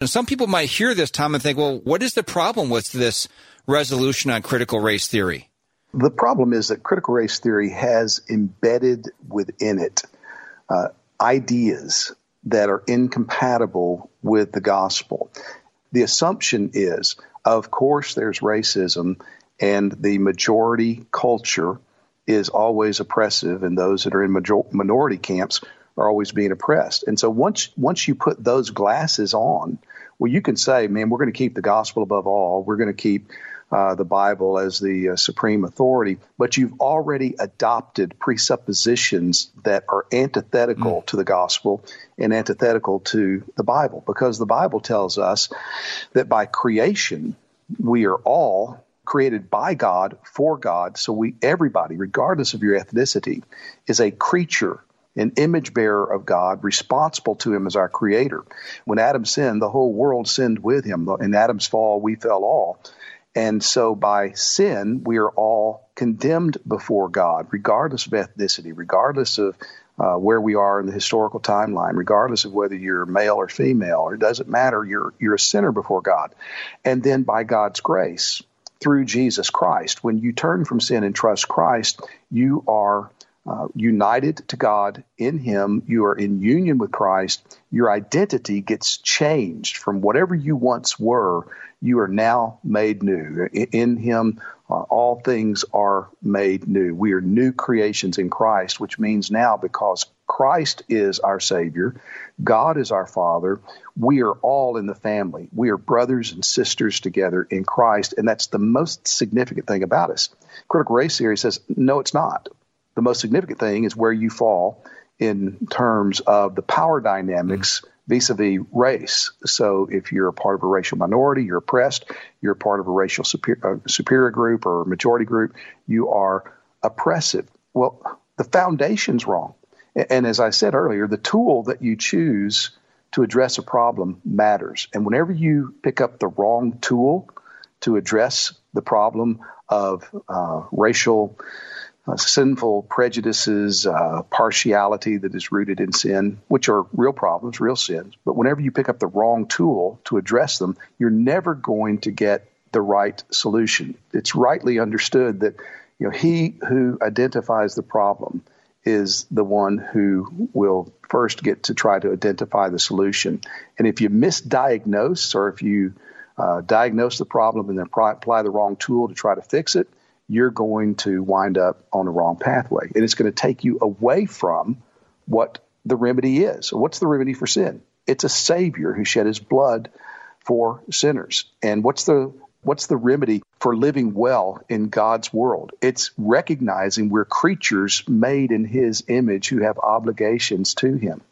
And some people might hear this, Tom, and think, well, what is the problem with this resolution on critical race theory? The problem is that critical race theory has embedded within it uh, ideas that are incompatible with the gospel. The assumption is, of course, there's racism, and the majority culture is always oppressive, and those that are in major- minority camps are always being oppressed. And so once once you put those glasses on, well, you can say, man, we're going to keep the gospel above all. We're going to keep uh, the Bible as the uh, supreme authority, but you've already adopted presuppositions that are antithetical mm. to the gospel and antithetical to the Bible, because the Bible tells us that by creation we are all created by God for God. So we everybody, regardless of your ethnicity, is a creature an image bearer of God, responsible to Him as our Creator. When Adam sinned, the whole world sinned with him. In Adam's fall, we fell all. And so by sin, we are all condemned before God, regardless of ethnicity, regardless of uh, where we are in the historical timeline, regardless of whether you're male or female, or it doesn't matter, you're, you're a sinner before God. And then by God's grace, through Jesus Christ, when you turn from sin and trust Christ, you are uh, united to God in Him, you are in union with Christ, your identity gets changed from whatever you once were. You are now made new. In Him, uh, all things are made new. We are new creations in Christ, which means now because Christ is our Savior, God is our Father, we are all in the family. We are brothers and sisters together in Christ, and that's the most significant thing about us. Critical Race Theory says, no, it's not the most significant thing is where you fall in terms of the power dynamics vis a vis race. So if you're a part of a racial minority, you're oppressed, you're a part of a racial superior, uh, superior group or majority group, you are oppressive. Well, the foundation's wrong. And as I said earlier, the tool that you choose to address a problem matters. And whenever you pick up the wrong tool to address the problem of uh, racial uh, sinful prejudices, uh, partiality that is rooted in sin, which are real problems, real sins. But whenever you pick up the wrong tool to address them, you're never going to get the right solution. It's rightly understood that you know he who identifies the problem is the one who will first get to try to identify the solution. And if you misdiagnose or if you uh, diagnose the problem and then apply the wrong tool to try to fix it, you're going to wind up on the wrong pathway. And it's going to take you away from what the remedy is. What's the remedy for sin? It's a Savior who shed his blood for sinners. And what's the what's the remedy for living well in God's world? It's recognizing we're creatures made in his image who have obligations to him.